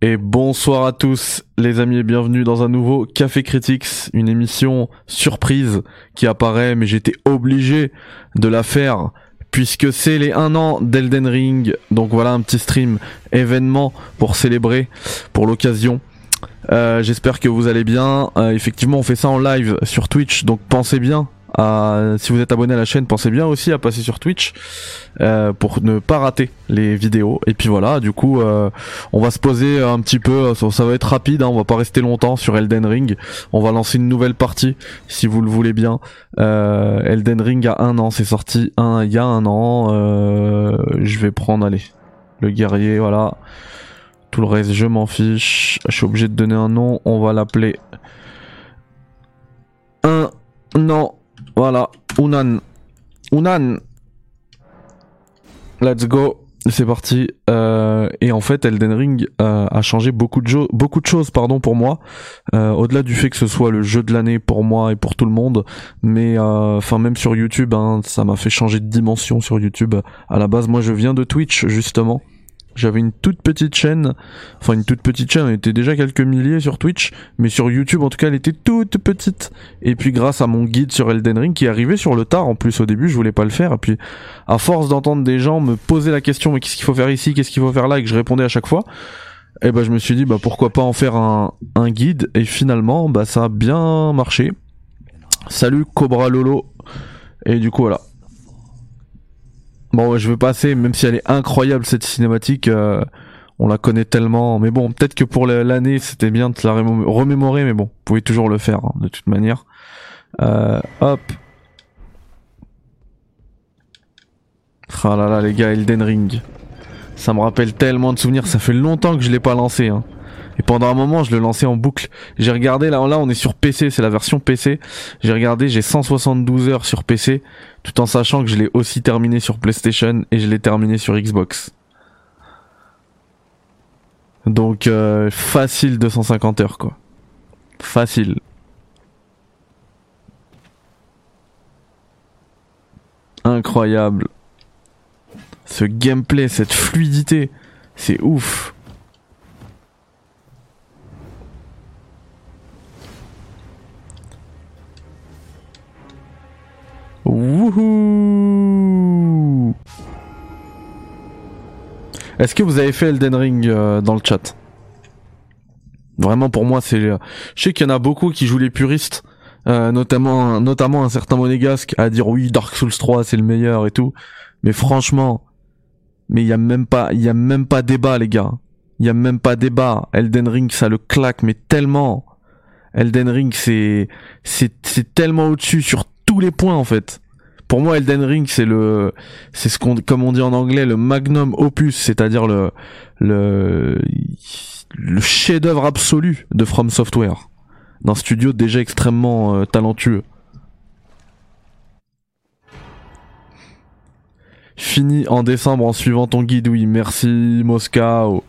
Et bonsoir à tous les amis et bienvenue dans un nouveau Café Critics, une émission surprise qui apparaît mais j'étais obligé de la faire puisque c'est les 1 an d'Elden Ring. Donc voilà un petit stream événement pour célébrer pour l'occasion. Euh, J'espère que vous allez bien. Euh, effectivement on fait ça en live sur Twitch donc pensez bien si vous êtes abonné à la chaîne, pensez bien aussi à passer sur Twitch euh, pour ne pas rater les vidéos. Et puis voilà, du coup, euh, on va se poser un petit peu. Ça, va être rapide, hein, on va pas rester longtemps sur Elden Ring. On va lancer une nouvelle partie, si vous le voulez bien. Euh, Elden Ring a un an, c'est sorti un il y a un an. je vais prendre, allez, le guerrier, voilà. Tout le reste, je m'en fiche. Je suis obligé de donner un nom. On va l'appeler un an voilà, Unan. Unan. Let's go. C'est parti. Euh, et en fait, Elden Ring euh, a changé beaucoup de, choses pardon, pour moi. Euh, au-delà du fait que ce soit le jeu de l'année pour moi et pour tout le monde. Mais enfin même sur YouTube, hein, ça m'a fait changer de dimension sur YouTube. À la base, moi je viens de Twitch justement. J'avais une toute petite chaîne, enfin une toute petite chaîne, elle était déjà quelques milliers sur Twitch, mais sur YouTube en tout cas elle était toute petite. Et puis grâce à mon guide sur Elden Ring qui arrivait sur le tard en plus au début, je voulais pas le faire. Et puis à force d'entendre des gens me poser la question mais qu'est-ce qu'il faut faire ici, qu'est-ce qu'il faut faire là, et que je répondais à chaque fois, et eh ben je me suis dit bah pourquoi pas en faire un, un guide. Et finalement bah ça a bien marché. Salut Cobra Lolo. Et du coup voilà, Bon, je veux passer, même si elle est incroyable cette cinématique, euh, on la connaît tellement. Mais bon, peut-être que pour l'année, c'était bien de la remémorer, mais bon, vous pouvez toujours le faire, hein, de toute manière. Euh, hop. Ah là là, les gars, Elden Ring. Ça me rappelle tellement de souvenirs, ça fait longtemps que je l'ai pas lancé. Hein. Et pendant un moment, je le lançais en boucle. J'ai regardé, là, on est sur PC, c'est la version PC. J'ai regardé, j'ai 172 heures sur PC, tout en sachant que je l'ai aussi terminé sur PlayStation et je l'ai terminé sur Xbox. Donc, euh, facile 250 heures, quoi. Facile. Incroyable. Ce gameplay, cette fluidité, c'est ouf. Est-ce que vous avez fait Elden Ring euh, dans le chat? Vraiment pour moi c'est... Je sais qu'il y en a beaucoup qui jouent les puristes, euh, notamment, un certain monégasque à dire oui Dark Souls 3 c'est le meilleur et tout. Mais franchement, mais il y a même pas, a même pas débat les gars. Il y a même pas débat. Elden Ring ça le claque mais tellement. Elden Ring c'est c'est c'est tellement au-dessus sur tous les points en fait. Pour moi, Elden Ring, c'est le, c'est ce qu'on, comme on dit en anglais, le magnum opus, c'est-à-dire le, le, le chef-d'œuvre absolu de From Software, d'un studio déjà extrêmement euh, talentueux. Fini en décembre en suivant ton guide, oui, merci Moscow.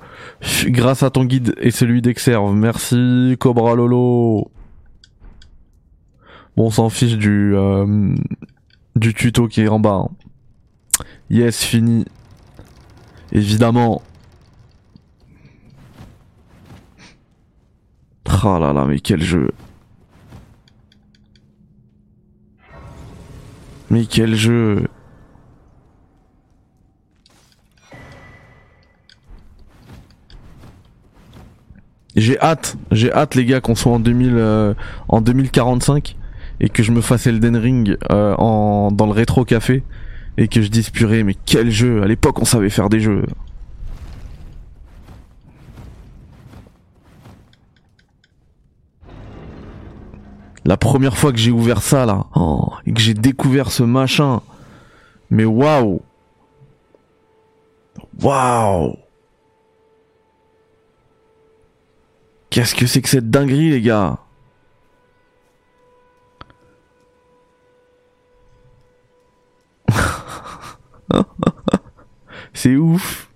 Grâce à ton guide et celui d'Exerve, merci Cobra Lolo. Bon, on s'en fiche du euh, du tuto qui est en bas. Hein. Yes, fini. Évidemment. Ah là là, mais quel jeu. Mais quel jeu. J'ai hâte, j'ai hâte les gars qu'on soit en 2000 euh, en 2045 et que je me fasse Elden Ring euh, en, dans le rétro café et que je dise purée mais quel jeu. À l'époque on savait faire des jeux. La première fois que j'ai ouvert ça là oh, et que j'ai découvert ce machin mais waouh. Waouh. Qu'est-ce que c'est que cette dinguerie les gars? C'est ouf.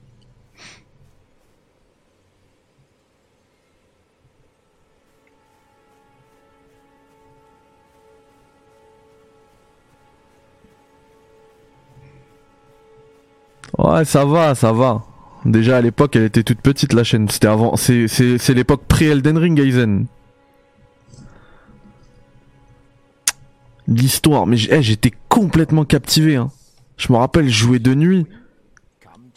Ouais, ça va, ça va. Déjà à l'époque, elle était toute petite la chaîne. C'était avant, c'est l'époque pré Elden Ring, Aizen. L'histoire, mais eh, j'étais complètement captivé. Hein. Je me rappelle, jouais de nuit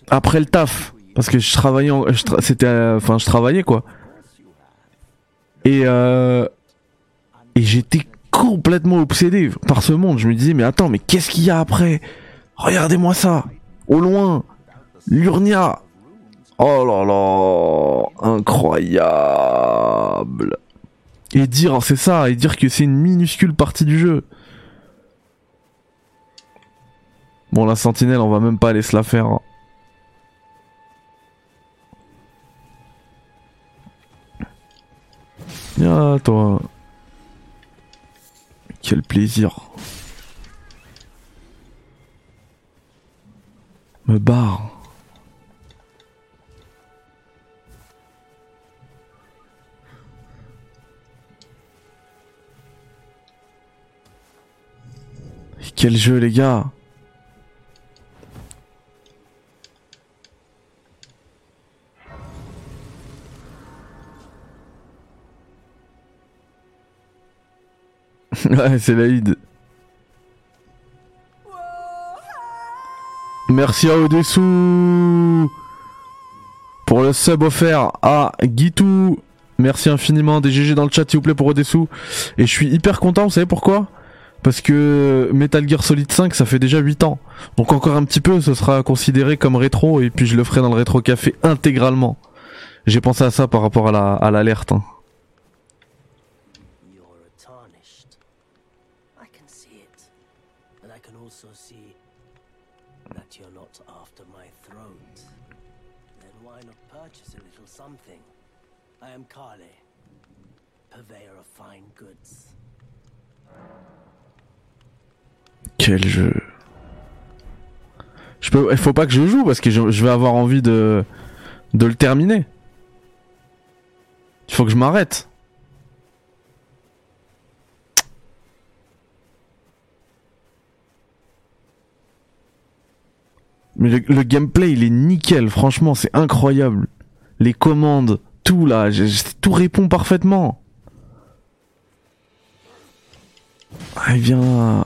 après le taf parce que je travaillais, c'était, euh, enfin, je travaillais quoi. Et euh, et j'étais complètement obsédé par ce monde. Je me disais, mais attends, mais qu'est-ce qu'il y a après? Regardez-moi ça, au loin, l'Urnia. Oh là là, incroyable. Et dire, c'est ça, et dire que c'est une minuscule partie du jeu. Bon, la sentinelle, on va même pas aller se la faire. hein. Viens, toi. Quel plaisir. Me barre. Quel jeu les gars C'est l'Aïd. Merci à Odessou pour le sub offert à Guitou. Merci infiniment des GG dans le chat s'il vous plaît pour Odessou. Et je suis hyper content, vous savez pourquoi? Parce que Metal Gear Solid 5 ça fait déjà 8 ans. Donc encore un petit peu ce sera considéré comme rétro et puis je le ferai dans le rétro café intégralement. J'ai pensé à ça par rapport à la à l'alerte. hein. You're tarnished. I can see it. And I can also see that you're not after my throat. Then why not purchase a little something? I am Kale, purveyor of fine goods. Quel jeu. Je peux, faut pas que je joue parce que je, je vais avoir envie de, de le terminer. Il faut que je m'arrête. Mais le, gameplay, il est nickel, franchement, c'est incroyable. Les commandes, tout là, tout répond parfaitement. Ah, il vient.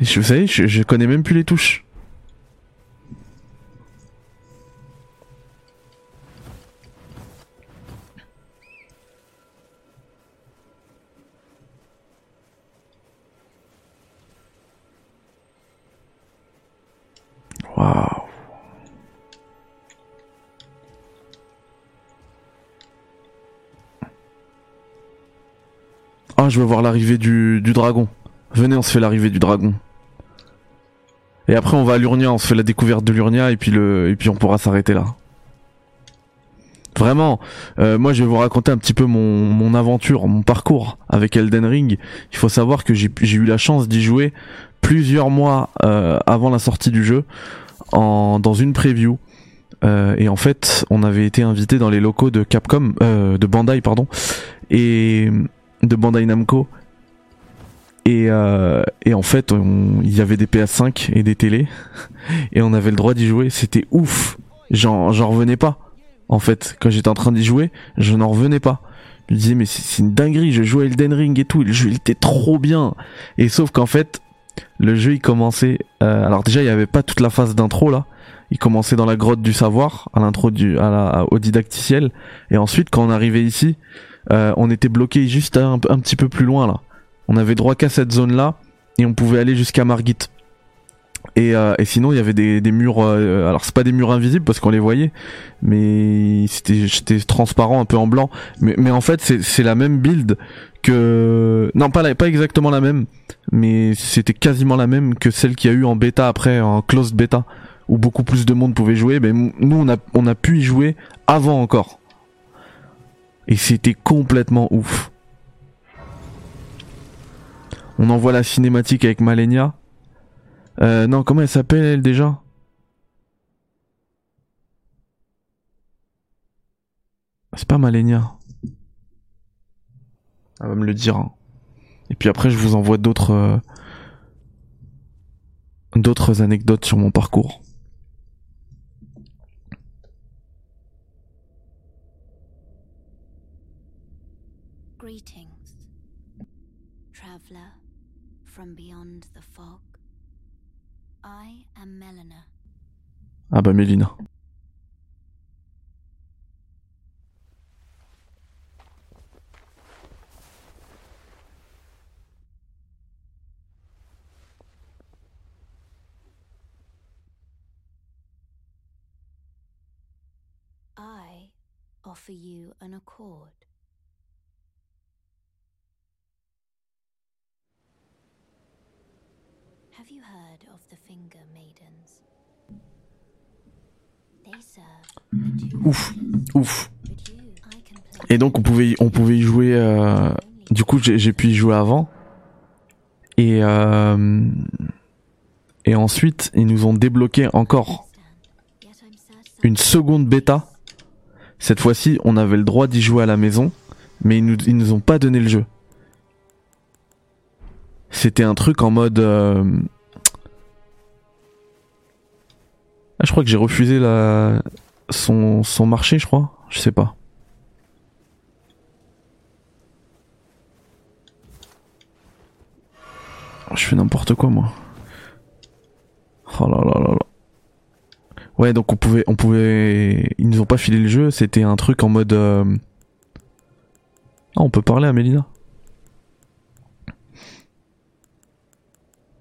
Et je, vous savez, je, je connais même plus les touches. Je veux voir l'arrivée du, dragon. Venez, on se fait l'arrivée du dragon. Et après, on va à l'Urnia, on se fait la découverte de l'Urnia et puis le, et puis on pourra s'arrêter là. Vraiment, euh, moi je vais vous raconter un petit peu mon, mon aventure, mon parcours avec Elden Ring. Il faut savoir que j'ai eu la chance d'y jouer plusieurs mois euh, avant la sortie du jeu, en, dans une preview. Euh, et en fait, on avait été invité dans les locaux de Capcom, de Bandai, pardon, et de Bandai Namco. Et, euh, et en fait, il y avait des PS5 et des télés, et on avait le droit d'y jouer. C'était ouf. J'en revenais pas. En fait, quand j'étais en train d'y jouer, je n'en revenais pas. Je me disais, mais c'est une dinguerie, je jouais Elden Ring et tout, le jeu il était trop bien. Et sauf qu'en fait, le jeu il commençait. euh, alors déjà, il y avait pas toute la phase d'intro là. Il commençait dans la grotte du savoir, à l'intro du, à la, au didacticiel. Et ensuite, quand on arrivait ici, euh, on était bloqué juste un, petit peu plus loin là. On avait droit qu'à cette zone là, et on pouvait aller jusqu'à Margit. Et, euh, sinon, il y avait des, murs. euh, alors, c'est pas des murs invisibles parce qu'on les voyait, mais c'était transparent, un peu en blanc. Mais, en fait, c'est la même build que non, pas exactement la même, mais c'était quasiment la même que celle qu'il y a eu en bêta après, en closed bêta, où beaucoup plus de monde pouvait jouer. Mais nous, on a on a pu y jouer avant encore, et c'était complètement ouf. On envoie la cinématique avec Malenia. Euh, non, comment elle s'appelle elle déjà? C'est pas Malenia. Elle va me le dire. hein. Et puis après, je vous envoie d'autres. euh, d'autres anecdotes sur mon parcours. Ah bah Mélina. I offer you an accord. Ouf, ouf. Et donc on pouvait, on pouvait y jouer. euh, Du coup, j'ai pu y jouer avant. Et euh, et ensuite, ils nous ont débloqué encore une seconde bêta. Cette fois-ci, on avait le droit d'y jouer à la maison, mais ils nous, ils nous ont pas donné le jeu. C'était un truc en mode. euh, Ah, je crois que j'ai refusé la son marché, je crois. Je sais pas. Je fais n'importe quoi moi. Oh là là là là. Ouais, donc on pouvait, on pouvait, ils nous ont pas filé le jeu. C'était un truc en mode. euh, Ah, on peut parler à Mélina.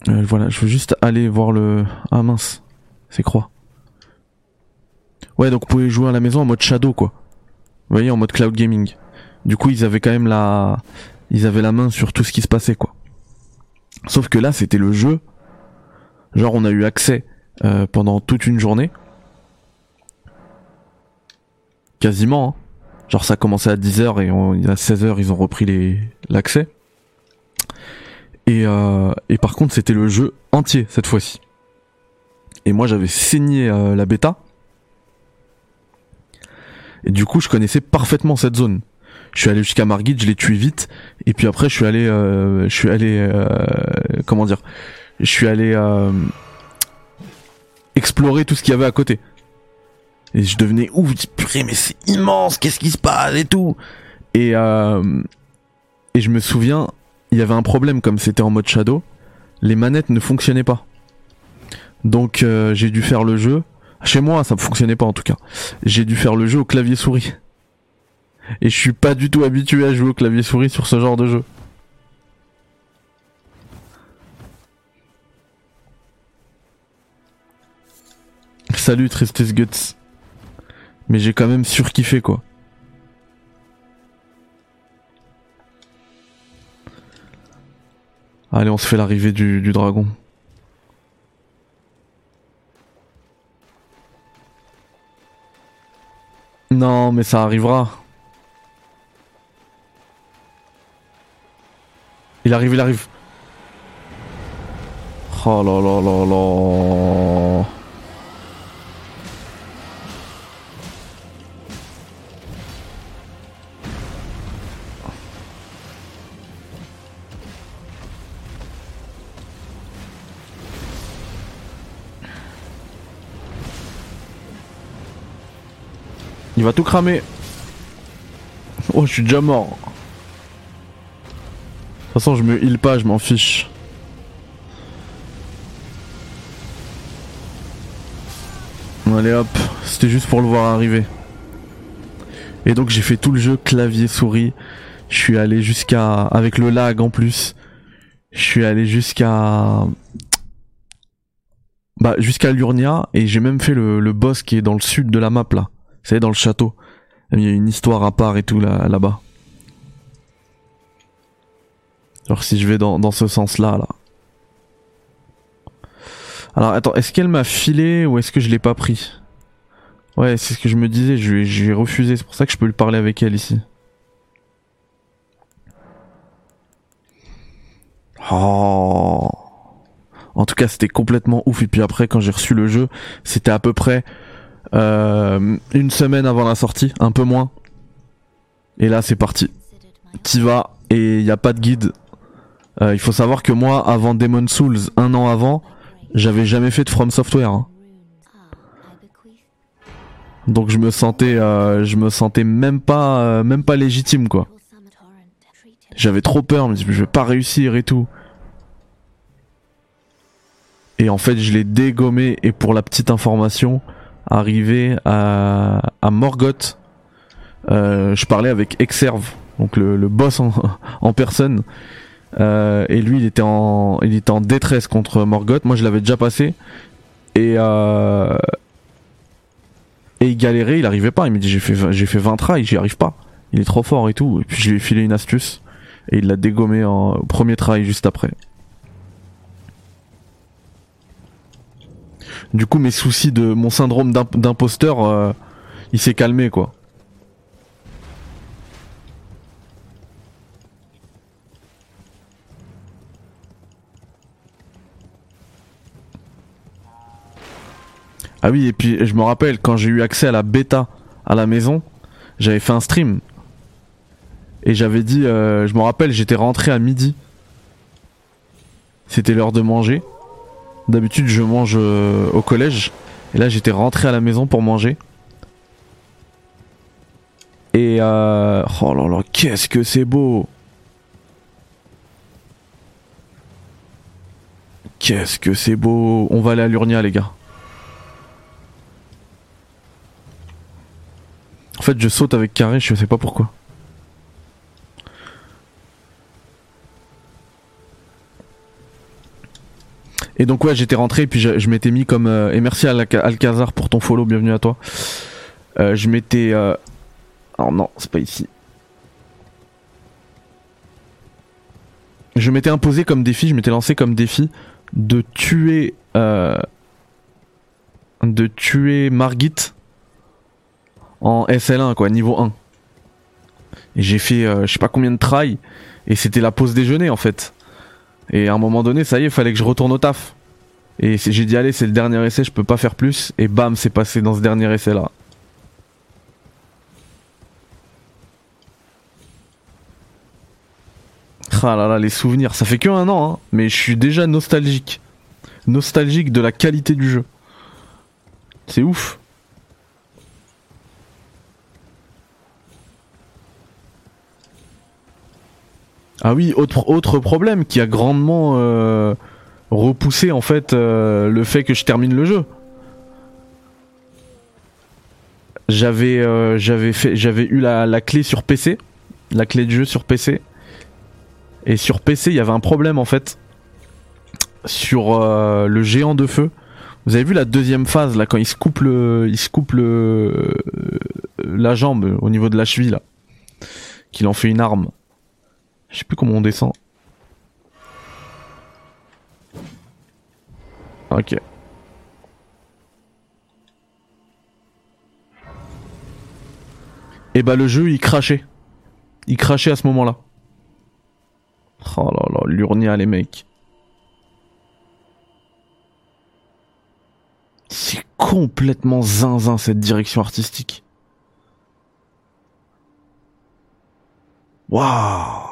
Euh, voilà, je veux juste aller voir le. Ah mince, c'est quoi? Ouais, donc on pouvait jouer à la maison en mode shadow quoi. Vous voyez, en mode cloud gaming. Du coup, ils avaient quand même la, ils avaient la main sur tout ce qui se passait quoi. Sauf que là, c'était le jeu. Genre, on a eu accès euh, pendant toute une journée. Quasiment. hein. Genre, ça a commencé à 10h et à 16h, ils ont repris les l'accès. Et, euh, et par contre, c'était le jeu entier cette fois-ci. Et moi, j'avais saigné euh, la bêta. Et du coup, je connaissais parfaitement cette zone. Je suis allé jusqu'à Margit, je l'ai tué vite. Et puis après, je suis allé, euh, je suis allé, euh, comment dire, je suis allé euh, explorer tout ce qu'il y avait à côté. Et je devenais ouf, mais c'est immense, qu'est-ce qui se passe et tout. Et et je me souviens, il y avait un problème comme c'était en mode shadow, les manettes ne fonctionnaient pas. Donc j'ai dû faire le jeu. Chez moi, ça ne fonctionnait pas en tout cas. J'ai dû faire le jeu au clavier souris. Et je suis pas du tout habitué à jouer au clavier souris sur ce genre de jeu. Salut Tristesse Guts. Mais j'ai quand même surkiffé quoi. Allez, on se fait l'arrivée du, du dragon. Non, mais ça arrivera. Il arrive, il arrive. Oh là là là là. Il va tout cramer. Oh, je suis déjà mort. De toute façon, je me heal pas, je m'en fiche. Allez hop, c'était juste pour le voir arriver. Et donc j'ai fait tout le jeu clavier souris. Je suis allé jusqu'à avec le lag en plus. Je suis allé jusqu'à bah jusqu'à Lurnia et j'ai même fait le, le boss qui est dans le sud de la map là. C'est dans le château. Il y a une histoire à part et tout là là-bas. Alors si je vais dans, ce sens-là là. Alors attends, est-ce qu'elle m'a filé ou est-ce que je l'ai pas pris? Ouais, c'est ce que je me disais, j'ai refusé, c'est pour ça que je peux lui parler avec elle ici. Oh. En tout cas, c'était complètement ouf. Et puis après, quand j'ai reçu le jeu, c'était à peu près une semaine avant la sortie, un peu moins. Et là, c'est parti. T'y vas et il n'y a pas de guide. Euh, il faut savoir que moi, avant Demon Souls, un an avant, J'avais jamais fait de From Software, hein. Donc je me sentais, euh, même pas, euh, légitime quoi. J'avais trop peur, disais je vais pas réussir et tout. Et en fait, je l'ai dégommé. Et pour la petite information, arrivé à, à Morgoth, euh, je parlais avec Exerve, donc le, le boss en, en personne. Euh, et lui, il était en, il était en détresse contre Morgoth. Moi, je l'avais déjà passé. Et euh, et il galérait, il arrivait pas. Il me dit j'ai fait, j'ai fait 20 tries, j'y arrive pas. Il est trop fort et tout. Et puis je lui ai filé une astuce et il l'a dégommé en premier try juste après. Du coup, mes soucis de mon syndrome d'imp- d'imposteur, euh, il s'est calmé quoi. Ah oui, et puis je me rappelle quand j'ai eu accès à la bêta à la maison, j'avais fait un stream. Et j'avais dit, euh, je me rappelle, j'étais rentré à midi. C'était l'heure de manger. D'habitude, je mange euh, au collège. Et là, j'étais rentré à la maison pour manger. Et euh... oh là là, qu'est-ce que c'est beau! Qu'est-ce que c'est beau! On va aller à l'Urnia, les gars. En fait, je saute avec carré, je sais pas pourquoi. Et donc ouais, j'étais rentré, puis je, m'étais mis comme euh, et merci à Alca- Alcazar pour ton follow, bienvenue à toi. Euh, je m'étais, alors non, c'est pas ici. Je m'étais imposé comme défi, je m'étais lancé comme défi de tuer, de tuer Margit en SL1 quoi, niveau 1. Et j'ai fait je sais pas combien de try et c'était la pause déjeuner en fait. Et à un moment donné, ça y est, fallait que je retourne au taf. Et j'ai dit allez, c'est le dernier essai, je peux pas faire plus et bam, c'est passé dans ce dernier essai là. Ah là là, les souvenirs, ça fait que un an, hein, mais je suis déjà nostalgique. Nostalgique de la qualité du jeu. C'est ouf. Ah oui, autre, problème qui a grandement euh, repoussé en fait euh, le fait que je termine le jeu. J'avais euh, j'avais eu la, clé sur PC, la clé de jeu sur PC. Et sur PC, il y avait un problème en fait sur euh, le géant de feu. Vous avez vu la deuxième phase là quand il se coupe il se coupe le la jambe au niveau de la cheville là qu'il en fait une arme. Je sais plus comment on descend. Ok. Et bah le jeu il crachait. Il crachait à ce moment-là. Oh là là, l'urnia les mecs. C'est complètement zinzin cette direction artistique. Waouh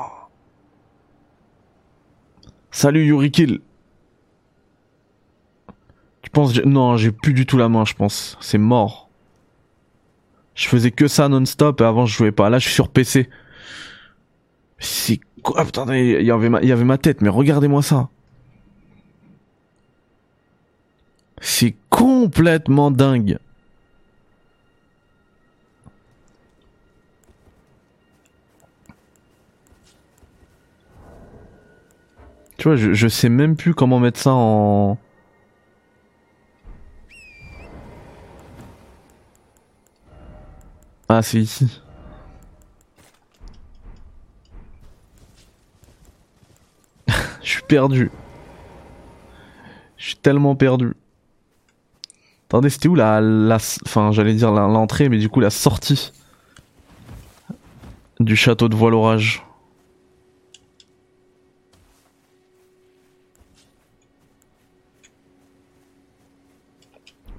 Salut Yurikil Tu penses Non, j'ai plus du tout la main, je pense. C'est mort. Je faisais que ça non-stop et avant je jouais pas. Là, je suis sur PC. C'est quoi? Putain, il y avait ma tête, mais regardez-moi ça. C'est complètement dingue. Je, sais même plus comment mettre ça en. Ah, c'est ici. Je suis perdu. Je suis tellement perdu. Attendez, c'était où la, la, enfin, j'allais dire l'entrée, mais du coup la sortie du château de voile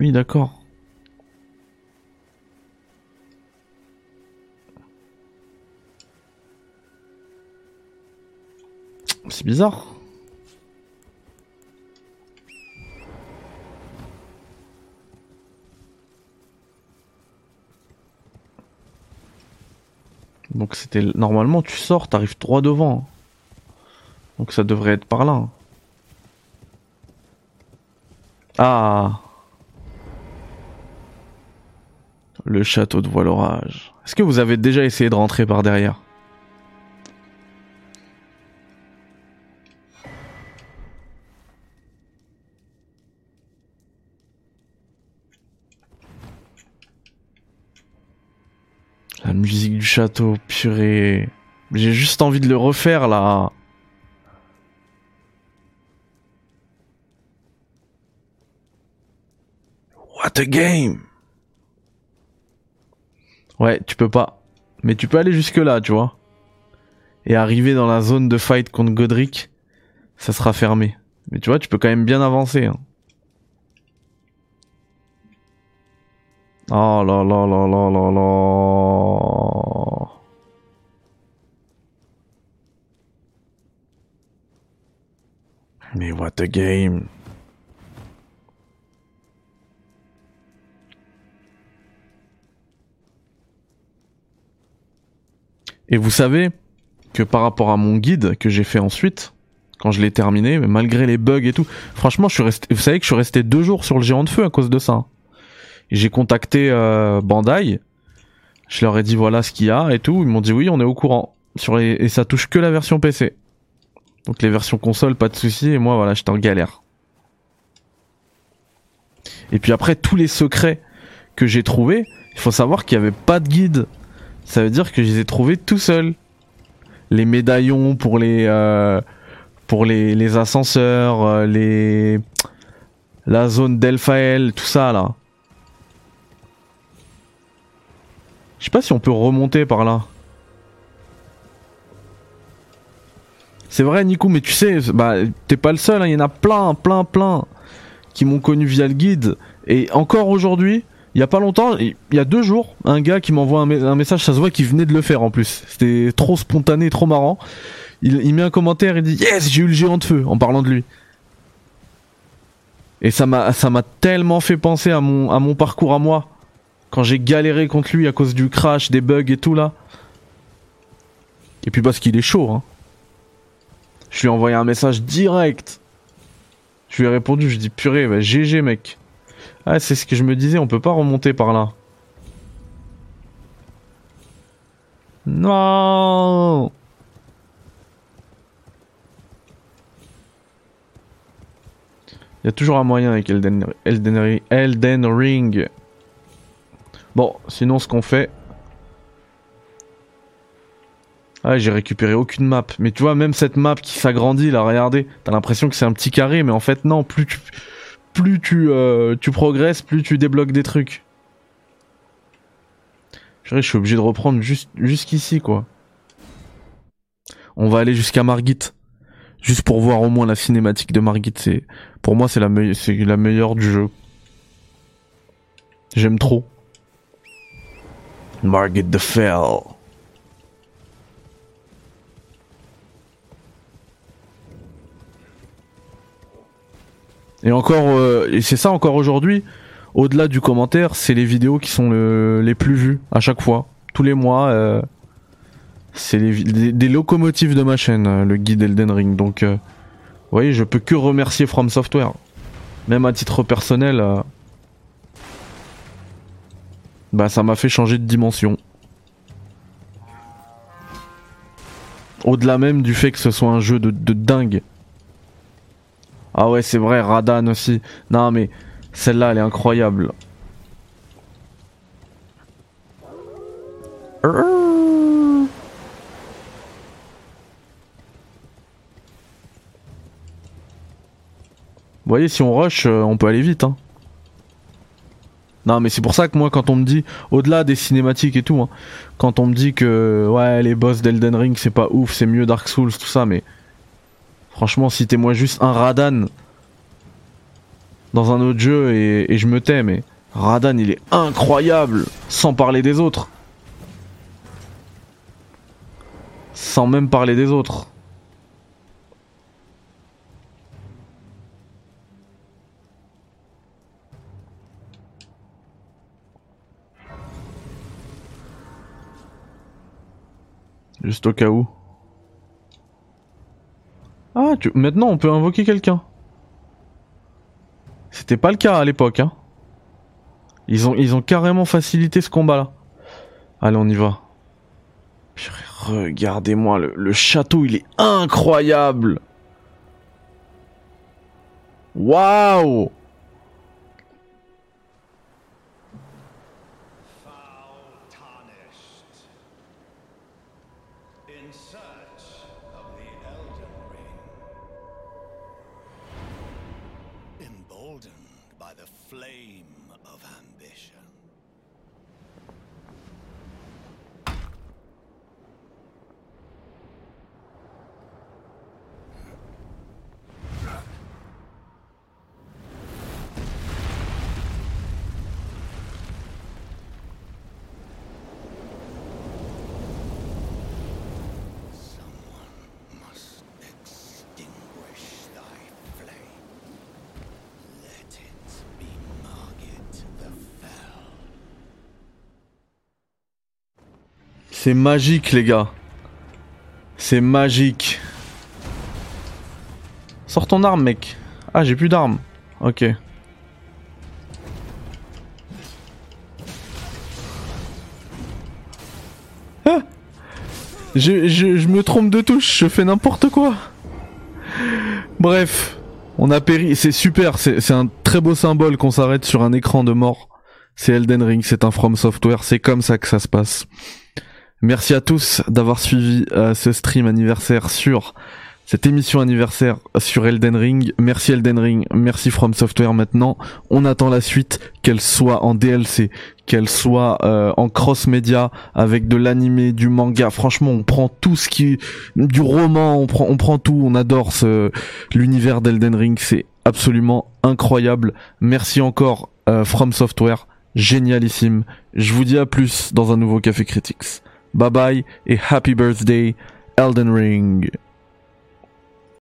Oui, d'accord. C'est bizarre. Donc c'était normalement tu sors, t'arrives droit devant. Donc ça devrait être par là. Ah. Le château de voile l'orage. Est-ce que vous avez déjà essayé de rentrer par derrière? La musique du château, purée. J'ai juste envie de le refaire là. What a game Ouais, tu peux pas. Mais tu peux aller jusque là, tu vois. Et arriver dans la zone de fight contre Godric, ça sera fermé. Mais tu vois, tu peux quand même bien avancer. Hein. Oh là là là là là là. Mais what a game. Et vous savez que par rapport à mon guide que j'ai fait ensuite, quand je l'ai terminé, malgré les bugs et tout, franchement, je suis resté. Vous savez que je suis resté deux jours sur le géant de feu à cause de ça. J'ai contacté euh, Bandai, je leur ai dit voilà ce qu'il y a et tout, ils m'ont dit oui, on est au courant. Et ça touche que la version PC. Donc les versions console, pas de souci. Et moi, voilà, j'étais en galère. Et puis après, tous les secrets que j'ai trouvés, il faut savoir qu'il n'y avait pas de guide ça veut dire que je les ai trouvés tout seul. Les médaillons pour les euh, pour les, les ascenseurs, euh, les la zone d'Elphael, tout ça là. Je sais pas si on peut remonter par là. C'est vrai Nico, mais tu sais, bah t'es pas le seul, hein. il y en a plein, plein, plein qui m'ont connu via le guide. Et encore aujourd'hui, il y a pas longtemps, il y a deux jours, un gars qui m'envoie un, message, ça se voit qu'il venait de le faire en plus. C'était trop spontané, trop marrant. Il, met un commentaire et dit Yes, j'ai eu le géant de feu en parlant de lui. Et ça m'a, ça m'a tellement fait penser à mon, à mon parcours à moi. Quand j'ai galéré contre lui à cause du crash, des bugs et tout là. Et puis parce qu'il est chaud, hein. Je lui ai envoyé un message direct. Je lui ai répondu, je dis purée, bah, GG mec. Ah, c'est ce que je me disais, on peut pas remonter par là. Non Il y a toujours un moyen avec Elden, Elden, Elden Ring. Bon, sinon ce qu'on fait... Ah, j'ai récupéré aucune map. Mais tu vois, même cette map qui s'agrandit, là, regardez. T'as l'impression que c'est un petit carré, mais en fait, non. Plus tu plus tu, euh, tu progresses, plus tu débloques des trucs. Je suis obligé de reprendre jusqu'ici quoi. On va aller jusqu'à Margit. Juste pour voir au moins la cinématique de Margit. Pour moi, c'est la, la meilleure du jeu. J'aime trop. Margit the Fell. Et encore, euh, c'est ça encore aujourd'hui. Au-delà du commentaire, c'est les vidéos qui sont les plus vues à chaque fois, tous les mois. Euh, c'est des, locomotives de ma chaîne, euh, le guide Elden Ring. Donc, vous voyez, je peux que remercier From Software, même à titre personnel. bah, ça m'a fait changer de dimension. Au-delà même du fait que ce soit un jeu de dingue. Ah ouais, c'est vrai, Radan aussi. Non, mais celle-là, elle est incroyable. Vous voyez, si on rush, euh, on peut aller vite. Hein. Non, mais c'est pour ça que moi, quand on me dit, au-delà des cinématiques et tout, hein, quand on me dit que ouais, les boss d'Elden Ring, c'est pas ouf, c'est mieux Dark Souls, tout ça, mais Franchement, citez-moi juste un Radan dans un autre jeu et, je me tais, mais Radan il est incroyable, sans parler des autres. Sans même parler des autres. Juste au cas où. Ah, maintenant on peut invoquer quelqu'un. C'était pas le cas à l'époque, hein. Ils ont, carrément facilité ce combat-là. Allez, on y va. Regardez-moi, le château, il est incroyable. Waouh by the flame of ambition. C'est magique, les gars. C'est magique. Sors ton arme, mec. Ah, j'ai plus d'armes. Ok. Ah je, je, me trompe de touche, je fais n'importe quoi. Bref, on a péri. C'est super, c'est un très beau symbole qu'on s'arrête sur un écran de mort. C'est Elden Ring, c'est un From Software, c'est comme ça que ça se passe. Merci à tous d'avoir suivi euh, ce stream anniversaire sur cette émission anniversaire sur Elden Ring. Merci Elden Ring, merci From Software maintenant. On attend la suite, qu'elle soit en DLC, qu'elle soit euh, en cross-média avec de l'animé, du manga. Franchement, on prend tout ce qui du roman, on prend on prend tout, on adore ce l'univers d'Elden Ring, c'est absolument incroyable. Merci encore euh, From Software, génialissime. Je vous dis à plus dans un nouveau Café Critics. Bye bye et happy birthday Elden Ring.